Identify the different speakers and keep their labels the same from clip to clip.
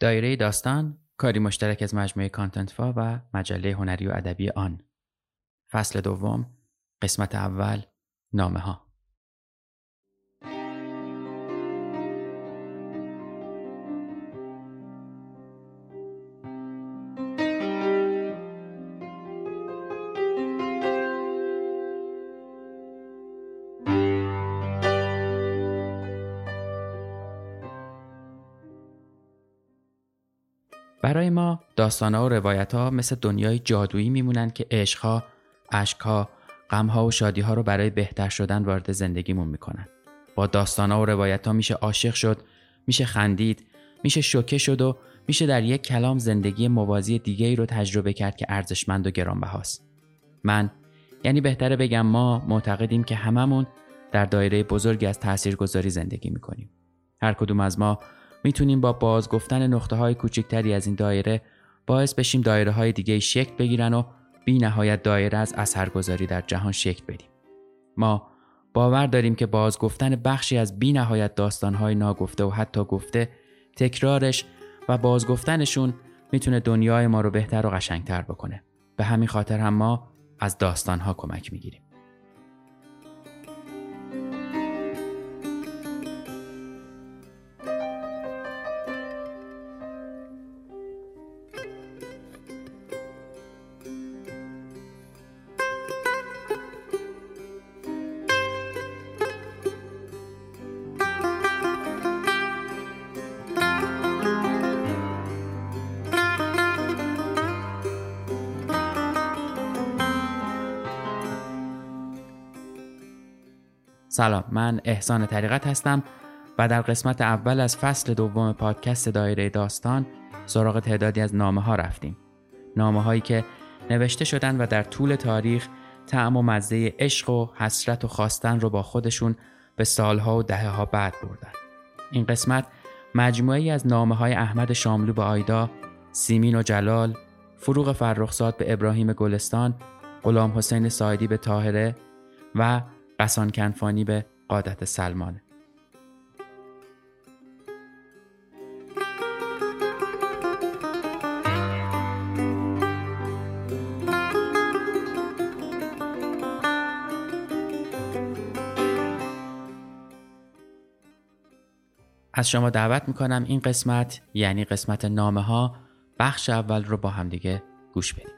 Speaker 1: دایره داستان کاری مشترک از مجموعه کانتنتفا و مجله هنری و ادبی آن. فصل دوم قسمت اول نامه ها برای ما داستانها و روایت ها مثل دنیای جادویی میمونن که عشقها، اشکها، غمها و شادیها رو برای بهتر شدن وارد زندگیمون می‌کنن. با داستانها و روایت ها میشه عاشق شد، میشه خندید، میشه شوکه شد و میشه در یک کلام زندگی موازی دیگه ای رو تجربه کرد که ارزشمند و گرانبهاست. من یعنی بهتره بگم ما معتقدیم که هممون در دایره بزرگی از تاثیرگذاری زندگی می‌کنیم. هر کدوم از ما می‌تونیم با بازگفتن نقطه های کوچکتری از این دایره باعث بشیم دایره های دیگه شکل بگیرن و بی نهایت دایره از اثرگذاری در جهان شکل بدیم. ما باور داریم که بازگفتن بخشی از بی نهایت داستان های ناگفته و حتی گفته تکرارش و بازگفتنشون می‌تونه دنیای ما رو بهتر و قشنگتر بکنه. به همین خاطر هم ما از داستان ها کمک می‌گیریم. سلام من احسان طریقت هستم و در قسمت اول از فصل دوم پادکست دایره داستان سراغ تعدادی از نامه ها رفتیم. نامه هایی که نوشته شدن و در طول تاریخ تعم و مزه عشق و حسرت و خواستن رو با خودشون به سالها و دهه ها بعد بردن. این قسمت مجموعی از نامه های احمد شاملو به آیدا سیمین و جلال فروغ فرخزاد به ابراهیم گلستان غلام حسین سایدی به تاهره و قسان کنفانی به قادت سلمانه از شما دعوت می‌کنم این قسمت یعنی قسمت نامه ها بخش اول رو با همدیگه گوش بدیم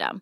Speaker 2: system.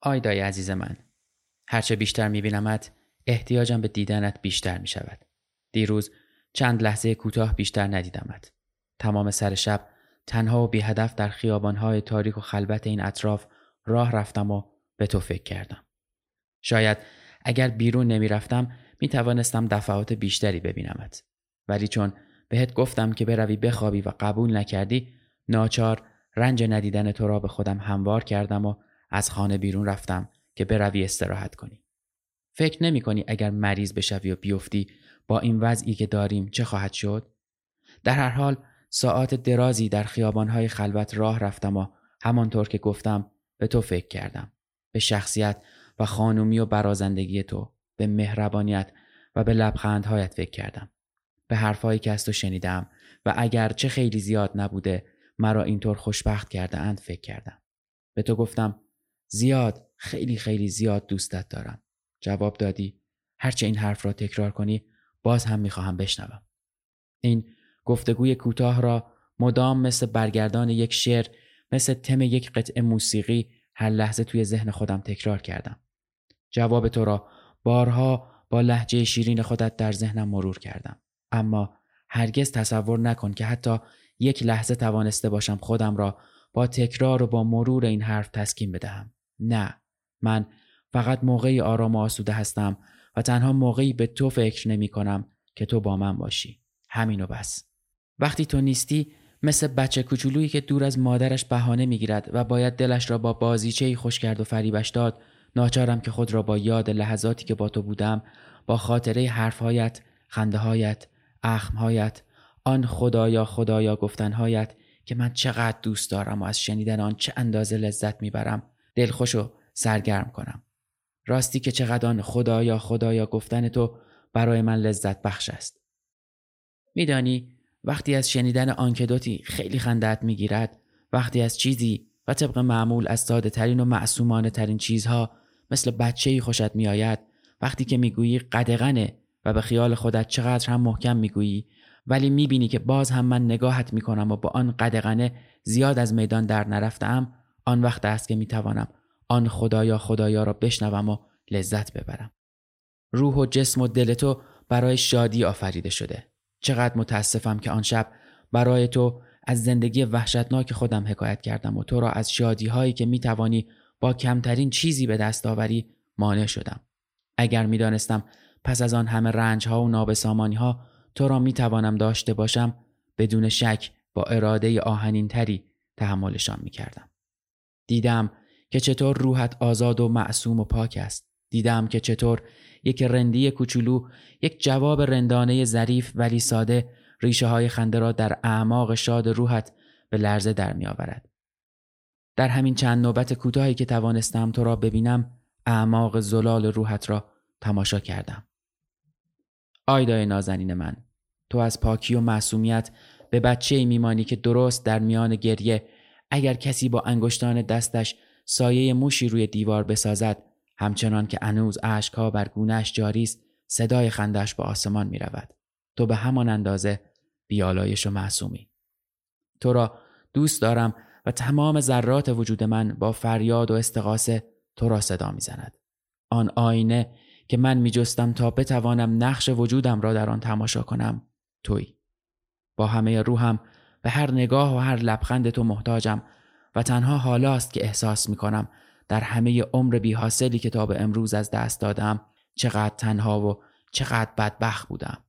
Speaker 1: آیدای عزیز من هرچه بیشتر میبینمت احتیاجم به دیدنت بیشتر می شود. دیروز چند لحظه کوتاه بیشتر ندیدمت. تمام سر شب تنها و بی هدف در خیابانهای تاریک و خلبت این اطراف راه رفتم و به تو فکر کردم. شاید اگر بیرون نمی رفتم می دفعات بیشتری ببینمت. ولی چون بهت گفتم که بروی بخوابی و قبول نکردی ناچار رنج ندیدن تو را به خودم هموار کردم و از خانه بیرون رفتم که بروی استراحت کنی. فکر نمی کنی اگر مریض بشوی و بیفتی با این وضعی که داریم چه خواهد شد؟ در هر حال ساعات درازی در خیابانهای خلوت راه رفتم و همانطور که گفتم به تو فکر کردم. به شخصیت و خانومی و برازندگی تو، به مهربانیت و به لبخندهایت فکر کردم. به حرفهایی که از تو شنیدم و اگر چه خیلی زیاد نبوده مرا اینطور خوشبخت کرده اند فکر کردم. به تو گفتم زیاد خیلی خیلی زیاد دوستت دارم. جواب دادی هرچه این حرف را تکرار کنی باز هم می‌خواهم بشنوم. این گفتگوی کوتاه را مدام مثل برگردان یک شعر مثل تم یک قطعه موسیقی هر لحظه توی ذهن خودم تکرار کردم. جواب تو را بارها با لحجه شیرین خودت در ذهنم مرور کردم. اما هرگز تصور نکن که حتی یک لحظه توانسته باشم خودم را با تکرار و با مرور این حرف تسکین بدهم. نه من فقط موقعی آرام و آسوده هستم و تنها موقعی به تو فکر نمی کنم که تو با من باشی. همینو بس. وقتی تو نیستی مثل بچه کوچولویی که دور از مادرش بهانه می‌گیرد و باید دلش را با بازیچه خوش کرد و فریبش داد ناچارم که خود را با یاد لحظاتی که با تو بودم با خاطره حرفهایت خندههایت اخمهایت آن خدایا خدایا گفتنهایت که من چقدر دوست دارم و از شنیدن آن چه اندازه لذت می‌برم دلخوش و سرگرم کنم. راستی که چقدر آن خدایا خدایا گفتن تو برای من لذت بخش است. میدانی وقتی از شنیدن آنکدوتی خیلی خندت می‌گیرد وقتی از چیزی و طبق معمول از ساده ترین و معصومانه ترین چیزها مثل بچه خوشت میآید وقتی که می‌گویی قدغنه و به خیال خودت چقدر هم محکم می‌گویی ولی می‌بینی که باز هم من نگاهت می‌کنم و با آن قدغنه زیاد از میدان در نرفتم آن وقت است که می‌توانم آن خدایا خدایا را بشنوم و لذت ببرم روح و جسم و دل تو برای شادی آفریده شده چقدر متاسفم که آن شب برای تو از زندگی وحشتناک خودم حکایت کردم و تو را از شادی هایی که می توانی با کمترین چیزی به دست آوری مانع شدم. اگر می دانستم پس از آن همه رنج ها و نابسامانی ها تو را می توانم داشته باشم بدون شک با اراده آهنین تری تحملشان می کردم. دیدم که چطور روحت آزاد و معصوم و پاک است. دیدم که چطور یک رندی کوچولو یک جواب رندانه ظریف ولی ساده ریشه های خنده را در اعماق شاد روحت به لرزه در می آورد. در همین چند نوبت کوتاهی که توانستم تو را ببینم اعماق زلال روحت را تماشا کردم. آیدای نازنین من تو از پاکی و معصومیت به بچه میمانی که درست در میان گریه اگر کسی با انگشتان دستش سایه موشی روی دیوار بسازد همچنان که انوز اشکها بر گونهش جاری است صدای خندش به آسمان می رود. تو به همان اندازه بیالایش و معصومی. تو را دوست دارم و تمام ذرات وجود من با فریاد و استقاسه تو را صدا می‌زند. آن آینه که من می جستم تا بتوانم نقش وجودم را در آن تماشا کنم توی. با همه روحم به هر نگاه و هر لبخند تو محتاجم و تنها حالاست که احساس می کنم در همه عمر بی حاصلی که تا به امروز از دست دادم چقدر تنها و چقدر بدبخت بودم.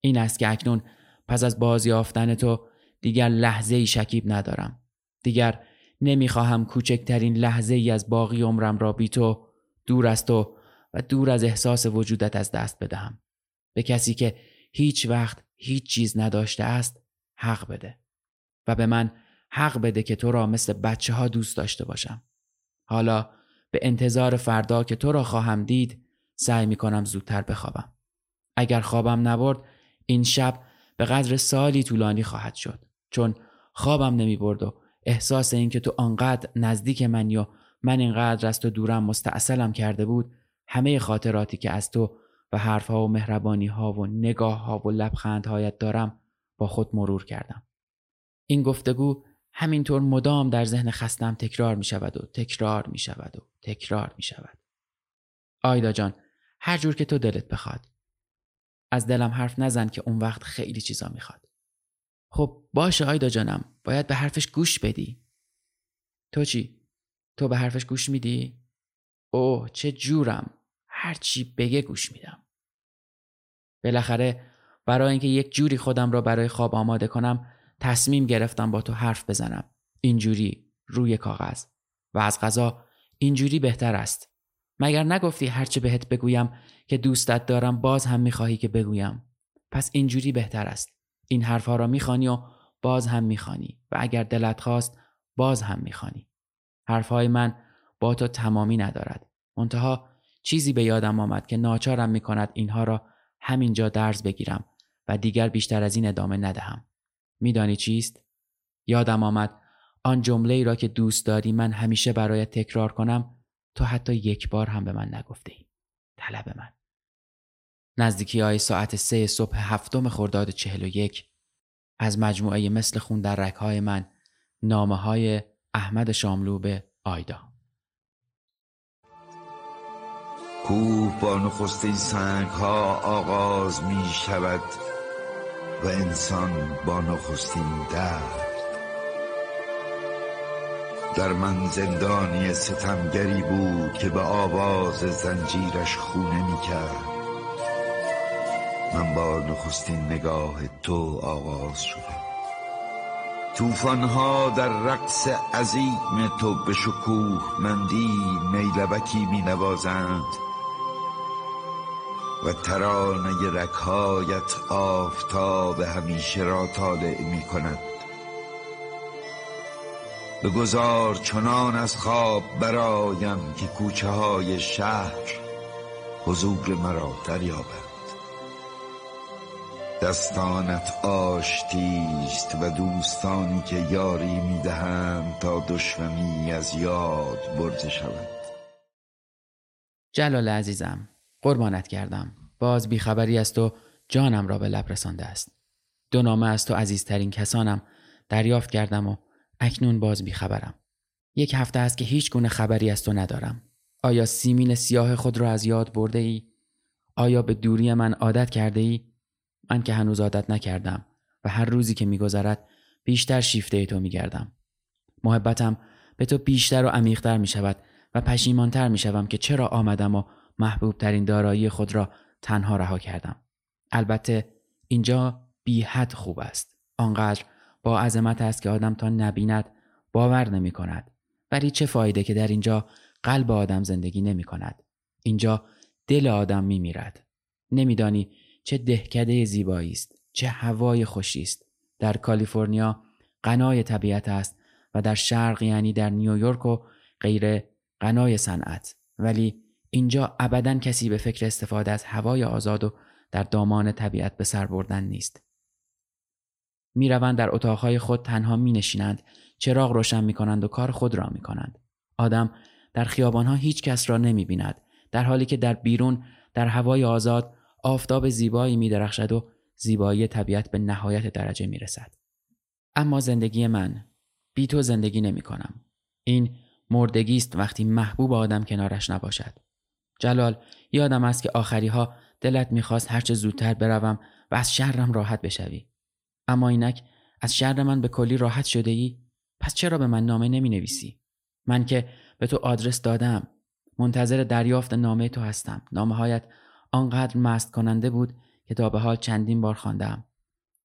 Speaker 1: این است که اکنون پس از بازیافتن تو دیگر لحظه ای شکیب ندارم. دیگر نمی‌خواهم کوچکترین لحظه ای از باقی عمرم را بی تو دور از تو و دور از احساس وجودت از دست بدهم. به کسی که هیچ وقت هیچ چیز نداشته است حق بده. و به من حق بده که تو را مثل بچه ها دوست داشته باشم. حالا به انتظار فردا که تو را خواهم دید سعی می کنم زودتر بخوابم. اگر خوابم نبرد این شب به قدر سالی طولانی خواهد شد. چون خوابم نمی برد و احساس اینکه تو آنقدر نزدیک من یا من اینقدر از تو دورم مستاصلم کرده بود همه خاطراتی که از تو و حرفها و مهربانی ها و نگاه ها و لبخندهایت دارم با خود مرور کردم. این گفتگو همینطور مدام در ذهن خستم تکرار می شود و تکرار می شود و تکرار می شود. آیدا جان هر جور که تو دلت بخواد. از دلم حرف نزن که اون وقت خیلی چیزا می‌خواد. خب باشه آیدا جانم باید به حرفش گوش بدی. تو چی؟ تو به حرفش گوش میدی؟ اوه چه جورم. هر چی بگه گوش میدم. بالاخره برای اینکه یک جوری خودم را برای خواب آماده کنم تصمیم گرفتم با تو حرف بزنم. اینجوری روی کاغذ. و از غذا اینجوری بهتر است. مگر نگفتی هرچه بهت بگویم که دوستت دارم باز هم می‌خواهی که بگویم. پس اینجوری بهتر است. این حرفها را می‌خوانی و باز هم می‌خوانی. و اگر دلت خواست باز هم می‌خوانی. حرفهای من با تو تمامی ندارد. منتها چیزی به یادم آمد که ناچارم می‌کند اینها را همینجا درز بگیرم. و دیگر بیشتر از این ادامه ندهم میدانی چیست یادم آمد آن جمله ای را که دوست داری من همیشه برای تکرار کنم تو حتی یک بار هم به من نگفته ای. طلب من. نزدیکی های ساعت سه صبح هفتم خرداد چهل و یک از مجموعه مثل خون در رکهای من نامه های احمد شاملو به آیدا
Speaker 3: کوه با نخستین سنگ ها آغاز می شود و انسان با نخستین درد. در من زندانی ستمگری بود که به آواز زنجیرش خونه می کرد. من با نخستین نگاه تو آغاز شدم. توفانها در رقص عظیم تو به شکوه مندی میلبکی می نوازند. و ترانه رکهایت آفتاب همیشه را طالع می کند. بگذار چنان از خواب برایم که کوچه های شهر حضور مرا دریابند. دستانت آشتیست و دوستانی که یاری می‌دهند تا دشمنی از یاد برده شود
Speaker 1: جلال عزیزم قربانت کردم. باز بیخبری از تو جانم را به لب رسانده است. دو نامه از تو عزیزترین کسانم. دریافت کردم و اکنون باز بیخبرم. یک هفته است که هیچ گونه خبری از تو ندارم. آیا سیمین سیاه خود را از یاد برده ای؟ آیا به دوری من عادت کرده ای؟ من که هنوز عادت نکردم و هر روزی که میگذرد بیشتر شیفته تو میگردم. محبتم به تو بیشتر و عمیقتر می شود و پشیمانتر می شوم که چرا آمدم و محبوب ترین دارایی خود را تنها رها کردم. البته اینجا بی حد خوب است. آنقدر با عظمت است که آدم تا نبیند باور نمی کند. ولی چه فایده که در اینجا قلب آدم زندگی نمی کند. اینجا دل آدم می میرد. نمیدانی چه دهکده زیبایی است. چه هوای خوشی است. در کالیفرنیا غنای طبیعت است و در شرق یعنی در نیویورک و غیر غنای صنعت ولی اینجا ابدا کسی به فکر استفاده از هوای آزاد و در دامان طبیعت به سر بردن نیست می‌روند در اتاقهای خود تنها می نشینند چراغ روشن می کنند و کار خود را می کنند آدم در خیابانها هیچ کس را نمی بیند در حالی که در بیرون در هوای آزاد آفتاب زیبایی می درخشد و زیبایی طبیعت به نهایت درجه می رسد. اما زندگی من بی تو زندگی نمی کنم. این مردگی است وقتی محبوب آدم کنارش نباشد. جلال یادم است که آخری ها دلت می‌خواست هرچه زودتر بروم و از شرم راحت بشوی. اما اینک از شر من به کلی راحت شده ای؟ پس چرا به من نامه نمی نویسی؟ من که به تو آدرس دادم. منتظر دریافت نامه تو هستم. نامه هایت آنقدر مست کننده بود که تا به حال چندین بار خواندم.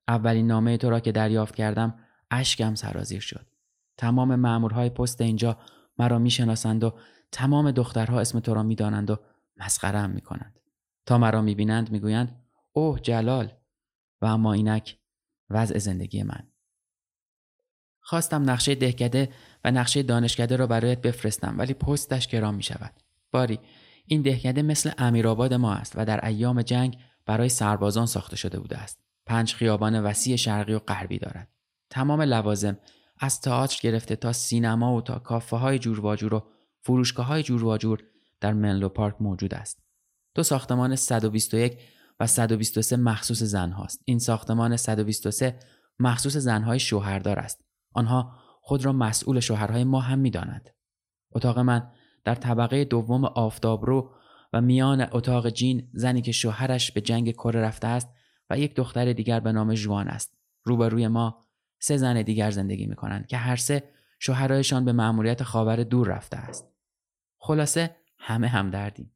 Speaker 1: اولین نامه تو را که دریافت کردم اشکم سرازیر شد. تمام مأمورهای پست اینجا مرا می‌شناسند و تمام دخترها اسم تو را می‌دانند و مسخره هم می‌کنند تا مرا می‌بینند می‌گویند اوه جلال و اما اینک وضع زندگی من خواستم نقشه دهکده و نقشه دانشکده را برایت بفرستم ولی پستش گران می شود. باری این دهکده مثل امیرآباد ما است و در ایام جنگ برای سربازان ساخته شده بوده است. پنج خیابان وسیع شرقی و غربی دارد. تمام لوازم از تئاتر گرفته تا سینما و تا کافه های جور و فروشگاه های جور و در منلو پارک موجود است. دو ساختمان 121 و 123 مخصوص زن هاست. این ساختمان 123 مخصوص زنهای شوهردار است. آنها خود را مسئول شوهرهای ما هم می دانند. اتاق من در طبقه دوم آفتابرو و میان اتاق جین زنی که شوهرش به جنگ کره رفته است و یک دختر دیگر به نام جوان است. روبروی ما سه زن دیگر زندگی می کنند که هر سه شوهرایشان به مأموریت خاور دور رفته است. خلاصه همه هم دردیم.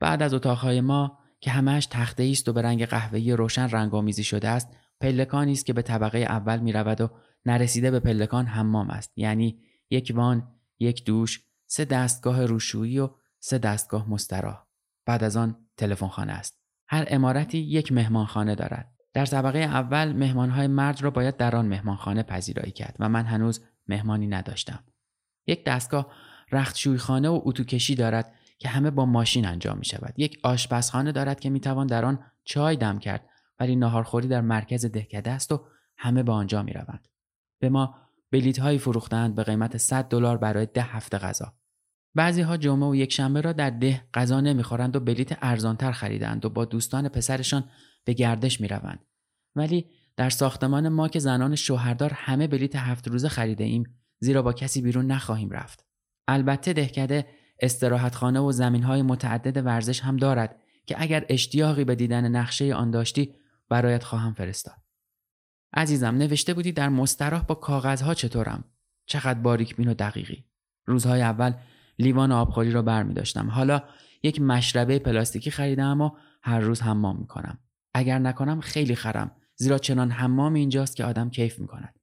Speaker 1: بعد از اتاقهای ما که همهش تخته است و به رنگ قهوه‌ای روشن رنگامیزی شده است پلکانی است که به طبقه اول می رود و نرسیده به پلکان حمام است. یعنی یک وان یک دوش سه دستگاه روشویی و سه دستگاه مستراح. بعد از آن تلفن خانه است. هر امارتی یک مهمانخانه دارد. در طبقه اول مهمانهای مرد را باید در آن مهمانخانه پذیرایی کرد و من هنوز مهمانی نداشتم. یک دستگاه رختشویخانه و اتوکشی دارد که همه با ماشین انجام می شود. یک آشپزخانه دارد که می توان در آن چای دم کرد ولی ناهارخوری در مرکز دهکده است و همه به آنجا می روند. به ما بلیت هایی فروختند به قیمت 100 دلار برای ده هفته غذا. بعضی ها جمعه و یک شنبه را در ده غذا نمی‌خورند و بلیت ارزانتر خریدند و با دوستان پسرشان به گردش می روند. ولی در ساختمان ما که زنان شوهردار همه بلیت هفت روزه خریده ایم زیرا با کسی بیرون نخواهیم رفت. البته دهکده استراحتخانه و زمین های متعدد ورزش هم دارد که اگر اشتیاقی به دیدن نقشه آن داشتی برایت خواهم فرستاد. عزیزم نوشته بودی در مستراح با کاغذها چطورم؟ چقدر باریک بین و دقیقی. روزهای اول لیوان آبخوری را بر می داشتم. حالا یک مشربه پلاستیکی خریدم و هر روز حمام می کنم. اگر نکنم خیلی خرم زیرا چنان حمام اینجاست که آدم کیف می کند.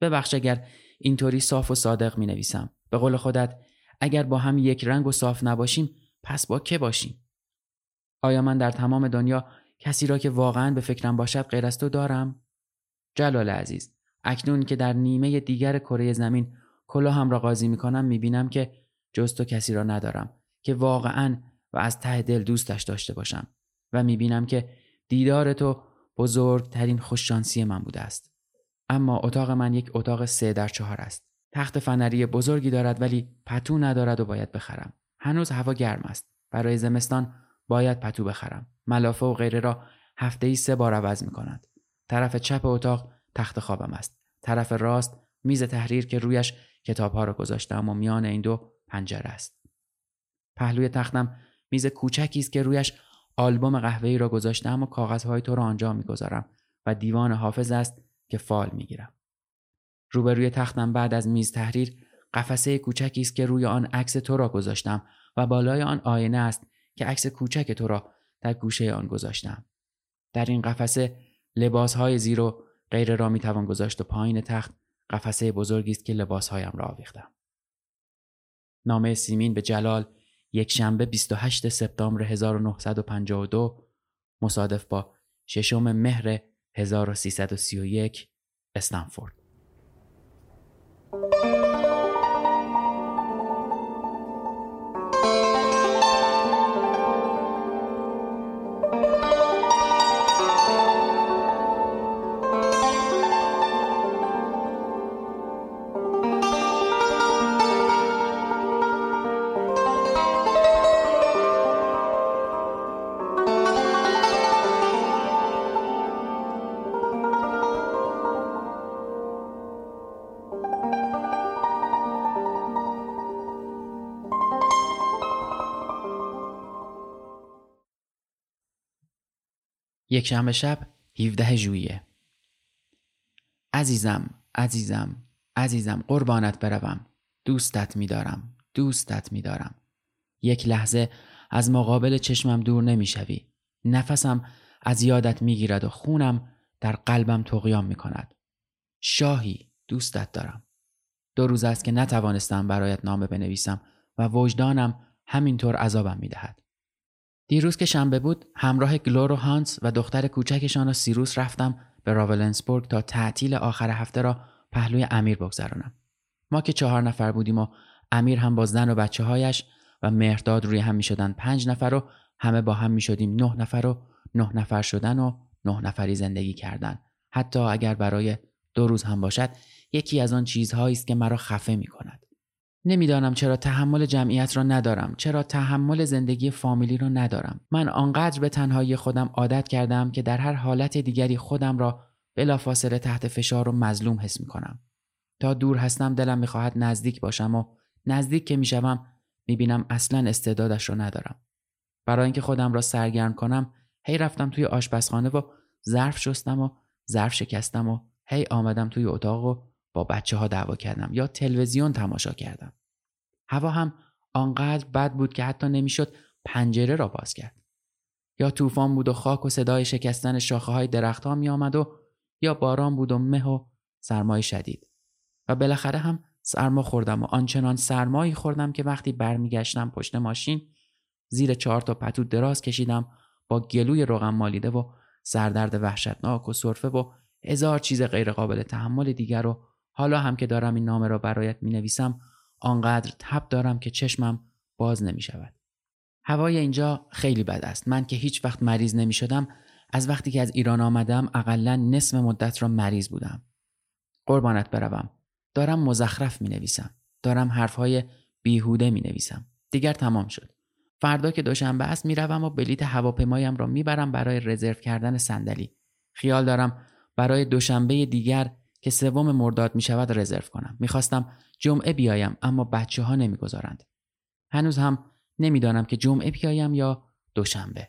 Speaker 1: ببخش اگر اینطوری صاف و صادق می نویسم. به قول خودت اگر با هم یک رنگ و صاف نباشیم پس با که باشیم؟ آیا من در تمام دنیا کسی را که واقعا به فکرم باشد غیر از تو دارم؟ جلال عزیز اکنون که در نیمه دیگر کره زمین هم را قاضی می کنم می بینم که جز تو کسی را ندارم که واقعا و از ته دل دوستش داشته باشم و می بینم که دیدار تو بزرگترین خوششانسی من بوده است. اما اتاق من یک اتاق سه در چهار است. تخت فنری بزرگی دارد ولی پتو ندارد و باید بخرم. هنوز هوا گرم است. برای زمستان باید پتو بخرم. ملافه و غیره را هفته ای سه بار عوض می کند. طرف چپ اتاق تخت خوابم است. طرف راست میز تحریر که رویش کتاب ها را گذاشتم و میان این دو پنجره است. پهلوی تختم میز کوچکی است که رویش آلبوم قهوه‌ای را گذاشتم و کاغذهای تو را آنجا می‌گذارم و دیوان حافظ است که فال می‌گیرم. روبروی تختم بعد از میز تحریر قفسه کوچکی است که روی آن عکس تو را گذاشتم و بالای آن آینه است که عکس کوچک تو را در گوشه آن گذاشتم. در این قفسه های زیر و غیره را می توان گذاشت و پایین تخت قفسه بزرگی است که لباسهایم را آویختم. نامه سیمین به جلال یک شنبه 28 سپتامبر 1952 مصادف با ششم مهر 1331 استنفورد یک شنبه شب 17 ژوئیه. عزیزم عزیزم عزیزم قربانت بروم. دوستت میدارم دوستت میدارم. یک لحظه از مقابل چشمم دور نمی‌شوی. نفسم از یادت می‌گیرد و خونم در قلبم تقیام می‌کند. شاهی دوستت دارم. دو روز است که نتوانستم برایت نامه بنویسم و وجدانم همینطور عذابم می‌دهد. دیروز که شنبه بود همراه گلور و هانس و دختر کوچکشان و سیروس رفتم به راولنسبورگ تا تعطیل آخر هفته را پهلوی امیر بگذرانم. ما که چهار نفر بودیم و امیر هم با زن و بچه هایش و مهرداد روی هم می شدن پنج نفر و همه با هم می شدیم نه نفر و نه نفر شدن و نه نفری زندگی کردن. حتی اگر برای دو روز هم باشد یکی از آن چیزهایی است که مرا خفه می کند نمی‌دانم چرا تحمل جمعیت را ندارم چرا تحمل زندگی فامیلی را ندارم. من آنقدر به تنهایی خودم عادت کردم که در هر حالت دیگری خودم را بلافاصله تحت فشار و مظلوم حس می کنم تا دور هستم دلم می‌خواهد نزدیک باشم و نزدیک که می‌شوم می‌بینم اصلا استعدادش را ندارم. برای اینکه خودم را سرگرم کنم هی رفتم توی آشپزخانه و ظرف شستم و ظرف شکستم و هی آمدم توی اتاق و با بچه ها دعوا کردم یا تلویزیون تماشا کردم. هوا هم آنقدر بد بود که حتی نمی‌شد پنجره را باز کرد. یا طوفان بود و خاک و صدای شکستن شاخه های درختها می آمد و یا باران بود و مه و سرمای شدید. و بالاخره هم سرما خوردم و آنچنان سرمایی خوردم که وقتی برمیگشتم پشت ماشین زیر چهار تا پتو دراز کشیدم با گلوی روغم مالیده و سردرد وحشتناک و سرفه و هزار چیز غیرقابل تحمل دیگر و حالا هم که دارم این نامه را برایت می نویسم آنقدر تب دارم که چشمم باز نمی شود. هوای اینجا خیلی بد است. من که هیچ وقت مریض نمی شدم از وقتی که از ایران آمدم اقلا نصف مدت را مریض بودم. قربانت بروم. دارم مزخرف می نویسم. دارم حرفهای بیهوده می نویسم. دیگر تمام شد. فردا که دوشنبه است می‌روم و بلیت هواپیمایم را می‌برم برای رزرو کردن صندلی. خیال دارم برای دوشنبه دیگر که سوم مرداد می شود رزرو کنم. می‌خواستم جمعه بیایم اما بچه ها نمی‌گذارند. هنوز هم نمی‌دانم که جمعه بیایم یا دوشنبه.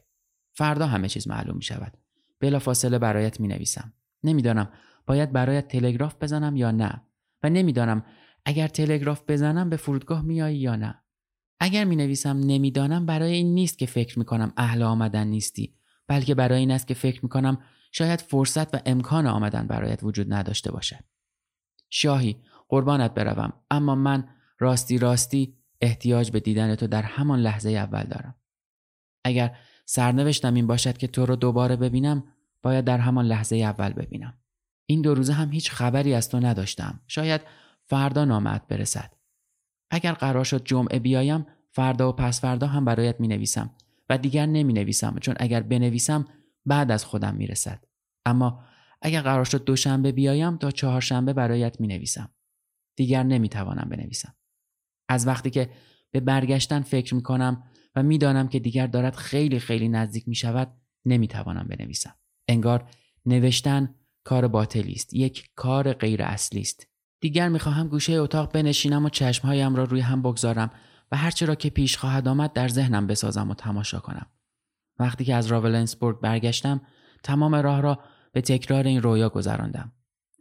Speaker 1: فردا همه چیز معلوم می شود. بلا فاصله برایت می نویسم. نمی‌دانم باید برایت تلگراف بزنم یا نه و نمی‌دانم اگر تلگراف بزنم به فرودگاه میایی یا نه. اگر می نویسم نمی‌دانم برای این نیست که فکر می کنم اهل آمدن نیستی بلکه برای این است که فکر می کنم شاید فرصت و امکان آمدن برایت وجود نداشته باشد. شاهی قربانت بروم اما من راستی راستی احتیاج به دیدن تو در همان لحظه اول دارم. اگر سرنوشتم این باشد که تو رو دوباره ببینم باید در همان لحظه اول ببینم. این دو روزه هم هیچ خبری از تو نداشتم. شاید فردا نامت برسد. اگر قرار شد جمعه بیایم فردا و پس فردا هم برایت می نویسم و دیگر نمی نویسم چون اگر بنویسم بعد از خودم می رسد. اما اگر قرار شد دوشنبه بیایم تا چهارشنبه برایت می نویسم. دیگر نمی توانم بنویسم. از وقتی که به برگشتن فکر می کنم و می‌دانم که دیگر دارد خیلی خیلی نزدیک می شود نمی توانم بنویسم. انگار نوشتن کار باطلی است یک کار غیر اصلی است دیگر می‌خواهم گوشه اتاق بنشینم و چشمهایم را روی هم بگذارم و هرچه را که پیش خواهد آمد در ذهنم بسازم و تماشا کنم. وقتی که از راولنسبورگ برگشتم تمام راه را به تکرار این رویا گذراندم.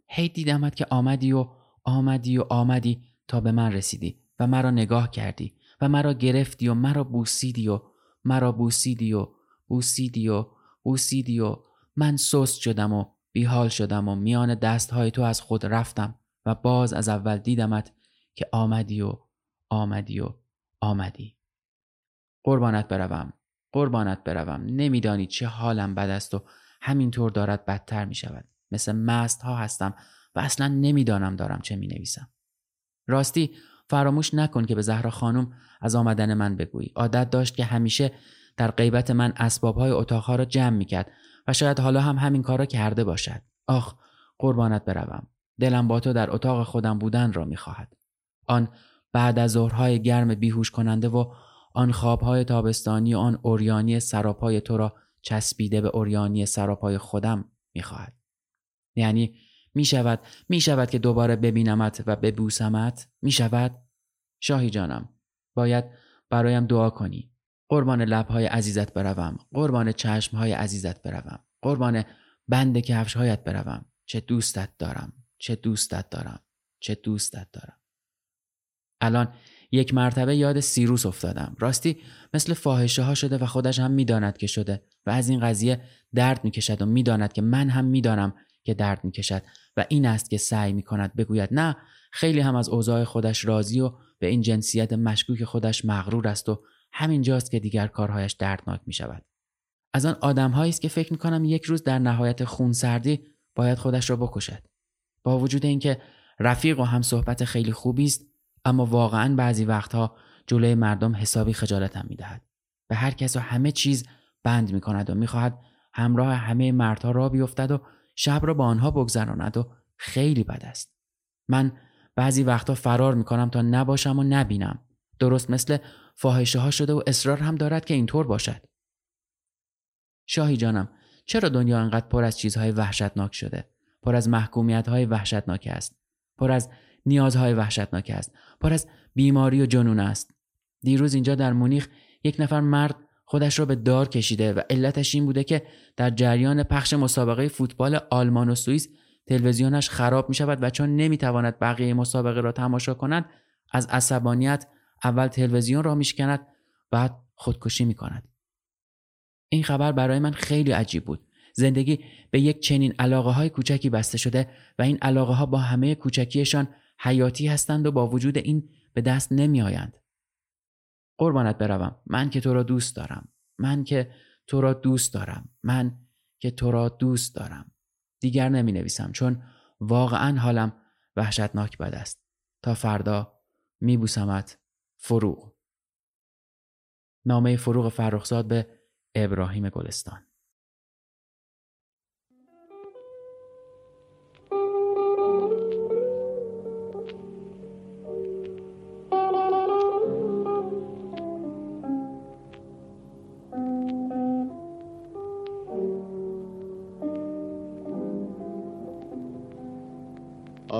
Speaker 1: هی دیدمت که آمدی و آمدی و آمدی تا به من رسیدی و مرا نگاه کردی و مرا گرفتی و مرا بوسیدی و مرا بوسیدی و بوسیدی و بوسیدی و من سست شدم و بیحال شدم و میان دستهای تو از خود رفتم و باز از اول دیدمت که آمدی و آمدی و آمدی قربانت بروم قربانت بروم. نمیدانی چه حالم بد است و همینطور دارد بدتر می شود مثل مست ها هستم و اصلا نمی‌دانم دارم چه می نویسم راستی فراموش نکن که به زهرا خانم از آمدن من بگویی. عادت داشت که همیشه در غیبت من اسباب های اتاقها را جمع می کرد و شاید حالا هم همین کار را کرده باشد. آخ قربانت بروم. دلم با تو در اتاق خودم بودن را می‌خواهد. آن بعد از ظهرهای گرم بیهوش کننده و آن خوابهای تابستانی آن اوریانی سراپای تو را چسبیده به اوریانی سراپای خودم می‌خواهد. یعنی می شود می شود که دوباره ببینمت و ببوسمت می شود شاهی جانم باید برایم دعا کنی. قربان لبهای عزیزت بروم. قربان چشمهای عزیزت بروم. قربان بند کفشهایت بروم. چه دوستت دارم. چه دوستت دارم. چه دوستت دارم. الان یک مرتبه یاد سیروس افتادم راستی مثل فاحشه ها شده و خودش هم می‌داند که شده و از این قضیه درد می‌کشد و می‌داند که من هم می‌دانم که درد می‌کشد و این است که سعی می‌کند بگوید نه خیلی هم از اوضاع خودش راضی و به این جنسیت مشکوک خودش مغرور است و همینجاست که دیگر کارهایش دردناک می شود. از آن آدم است که فکر می کنم یک روز در نهایت خونسردی باید خودش را بکشد با وجود اینکه رفیق و هم صحبت خیلی خوبی است اما واقعا بعضی وقتها جلوی مردم حسابی خجالتم می‌دهد. به هر کس و همه چیز بند می کند و می‌خواهد همراه همه مردها را بیفتد و شب را با آنها بگذراند و خیلی بد است. من بعضی وقتها فرار می‌کنم تا نباشم و نبینم. درست مثل فاحشه ها شده و اصرار هم دارد که اینطور باشد. شاهی جانم چرا دنیا انقدر پر از چیزهای وحشتناک شده؟ پر از محکومیت های وحشتناک است. پر از نیازهای وحشتناک است پر از بیماری و جنون است دیروز اینجا در مونیخ یک نفر مرد خودش را به دار کشیده و علتش این بوده که در جریان پخش مسابقه فوتبال آلمان و سوئیس تلویزیونش خراب می شود و چون نمی تواند بقیه مسابقه را تماشا کند از عصبانیت اول تلویزیون را میشکند بعد خودکشی می کند. این خبر برای من خیلی عجیب بود. زندگی به یک چنین علاقه های کوچکی بسته شده و این علاقه ها با همه کوچکیشان حیاتی هستند و با وجود این به دست نمی آیند. قربانت بروم. من که تو را دوست دارم. من که تو را دوست دارم. من که تو را دوست دارم. دیگر نمی نویسم چون واقعا حالم وحشتناک بد است. تا فردا می بوسمت فروغ. نامه فروغ فرخزاد به ابراهیم گلستان.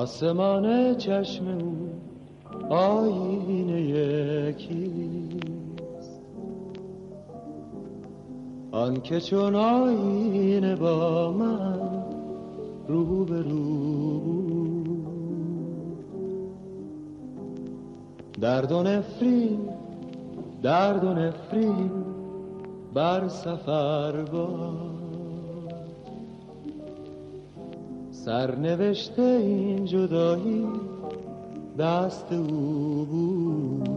Speaker 4: آسمان چشم او آینه یکیست. آن که چون آینه با من رو به رو درد و نفرین درد و نفرین بر سفر با سرنوشته این جدایی دست او بود.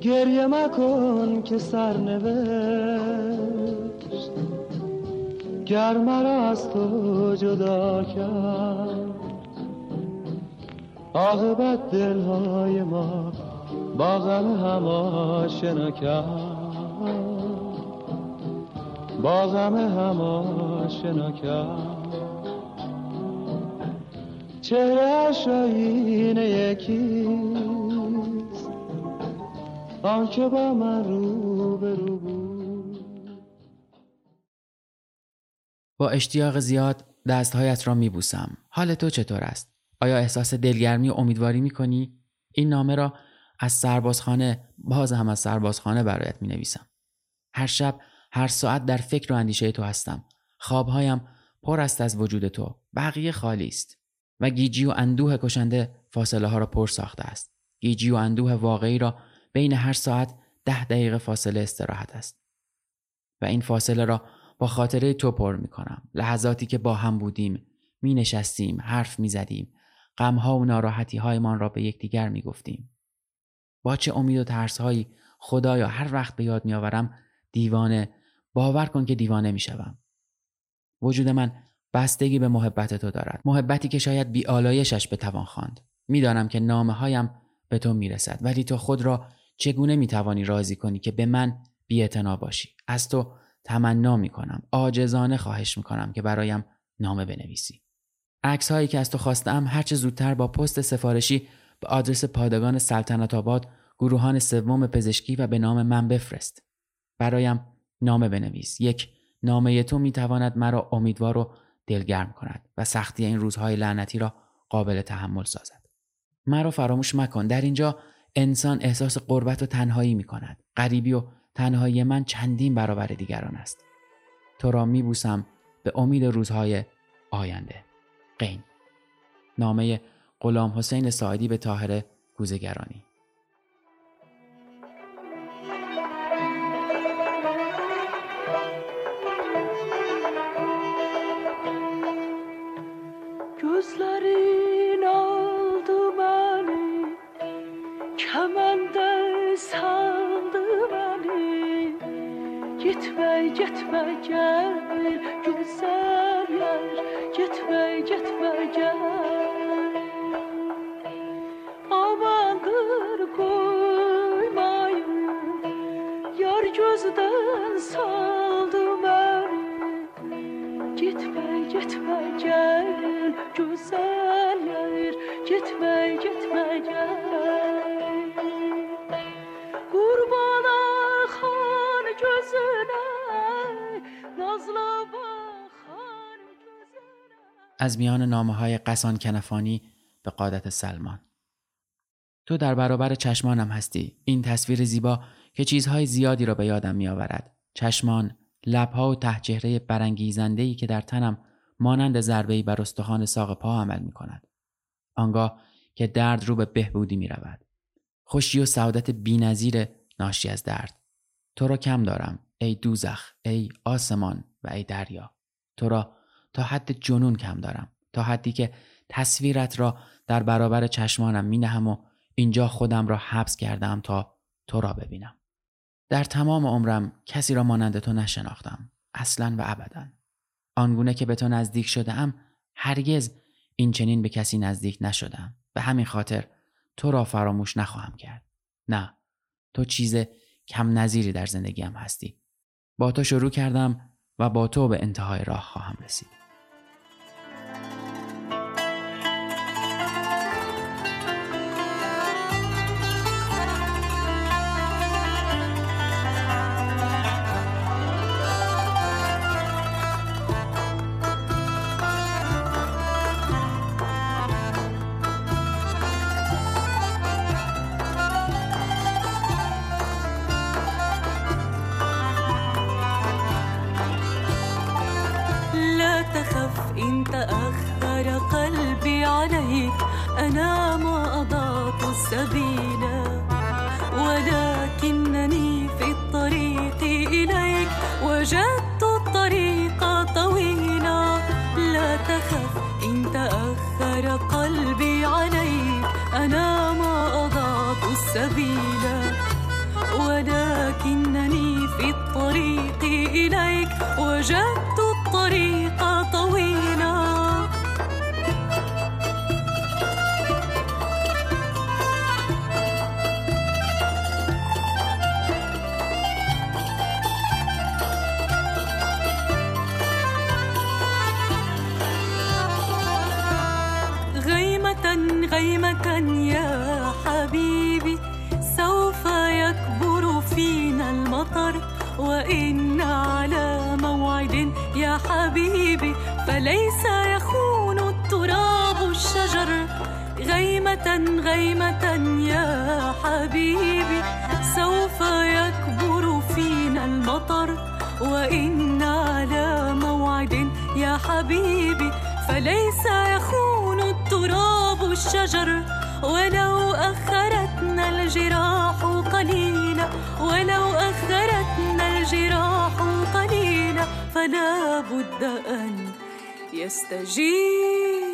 Speaker 4: گریه مکن که سرنوشت. گر مرا از تو جدا کرد عاقبت دلهای ما با غم هم آشنا کرد. با غم هم آشنا کرد. چهره اشاین یکیست. آنکه با من رو به رو
Speaker 1: با اشتیاق زیاد دستهایت را میبوسم. حال تو چطور است؟ آیا احساس دلگرمی و امیدواری می‌کنی؟ این نامه را از سربازخانه باز هم از سربازخانه برایت می نویسم. هر شب هر ساعت در فکر و اندیشه تو هستم. خوابهایم پر است از وجود تو. بقیه خالی است. و گیجی و اندوه کشنده فاصله ها را پر ساخته است. گیجی و اندوه واقعی را بین هر ساعت ده دقیقه فاصله استراحت است. و این فاصله را با خاطره تو پر می کنم. لحظاتی که با هم بودیم، می نشستیم، حرف می زدیم، غمها و ناراحتی هایمان را به یکدیگر می گفتیم. با چه امید و ترس هایی خدایا هر وقت به یاد میآورم دیوانه باور کن که دیوانه می‌شوم. وجود من بستگی به محبت تو دارد. محبتی که شاید بی آلایشش بتوان خواند. می‌دانم که نامه هایم به تو می‌رسد. ولی تو خود را چگونه می‌توانی راضی کنی که به من بی باشی؟ از تو تمنا می‌کنم. عاجزانه خواهش می‌کنم که برایم نامه بنویسی. عکس هایی که از تو خواستم هرچه زودتر با پست سفارشی به آدرس پادگان سلطنت آباد گروهان سوم پزشکی و به نام من بفرست. برایم نامه بنویس. یک نامه تو می‌تواند مرا امیدوار و دلگرم کند و سختی این روزهای لعنتی را قابل تحمل سازد. مرا فراموش مکن. در اینجا انسان احساس قربت و تنهایی می کند غریبی و تنهایی من چندین برابر دیگران است. تو را می بوسم به امید روزهای آینده. قین. نامه غلام حسین ساعدی به تاهره گوزگرانی
Speaker 4: Gitme gitme gel güzel yer Gitme gitme gel. Aman kır koymayın. Yar gözden saldı beni Gitme gitme gel güzel yer Gitme gitme gel
Speaker 1: از میان نامه های قسان کنفانی به قادت سلمان. تو در برابر چشمانم هستی. این تصویر زیبا که چیزهای زیادی را به یادم می آورد چشمان لبها و ته چهره که در تنم مانند ضربه‌ای بر استخوان ساق پا عمل می کند آنگاه که درد رو به بهبودی می رود خوشی و سعادت بینظیر ناشی از درد. تو را کم دارم ای دوزخ ای آسمان و ای دریا. تو را تا حد جنون کم دارم. تا حدی که تصویرت را در برابر چشمانم می نهم و اینجا خودم را حبس کردم تا تو را ببینم. در تمام عمرم کسی را مانند تو نشناختم اصلا و ابدا. آنگونه که به تو نزدیک شده ام هرگز این چنین به کسی نزدیک نشدم به همین خاطر تو را فراموش نخواهم کرد. نه تو چیز کم نظیری در زندگیم هستی. با تو شروع کردم و با تو به انتهای راه خواهم رسید.
Speaker 5: تأخر قلبي عليك. أنا ما أضعت السبيل ولكنني في الطريق إليك. وجدت الطريق طويلا. لا تخف إن تأخر قلبي عليك. أنا ما أضعت السبيل ولكنني في الطريق إليك. وجدت الطريق فليس يخون التراب الشجر. غيمة غيمة يا حبيبي سوف يكبر فينا المطر. وإن على موعد يا حبيبي فليس يخون التراب الشجر. ولو أخرتنا الجراح قليلا ولو أخرتنا الجراح قليلا فلا بد أن esta gira.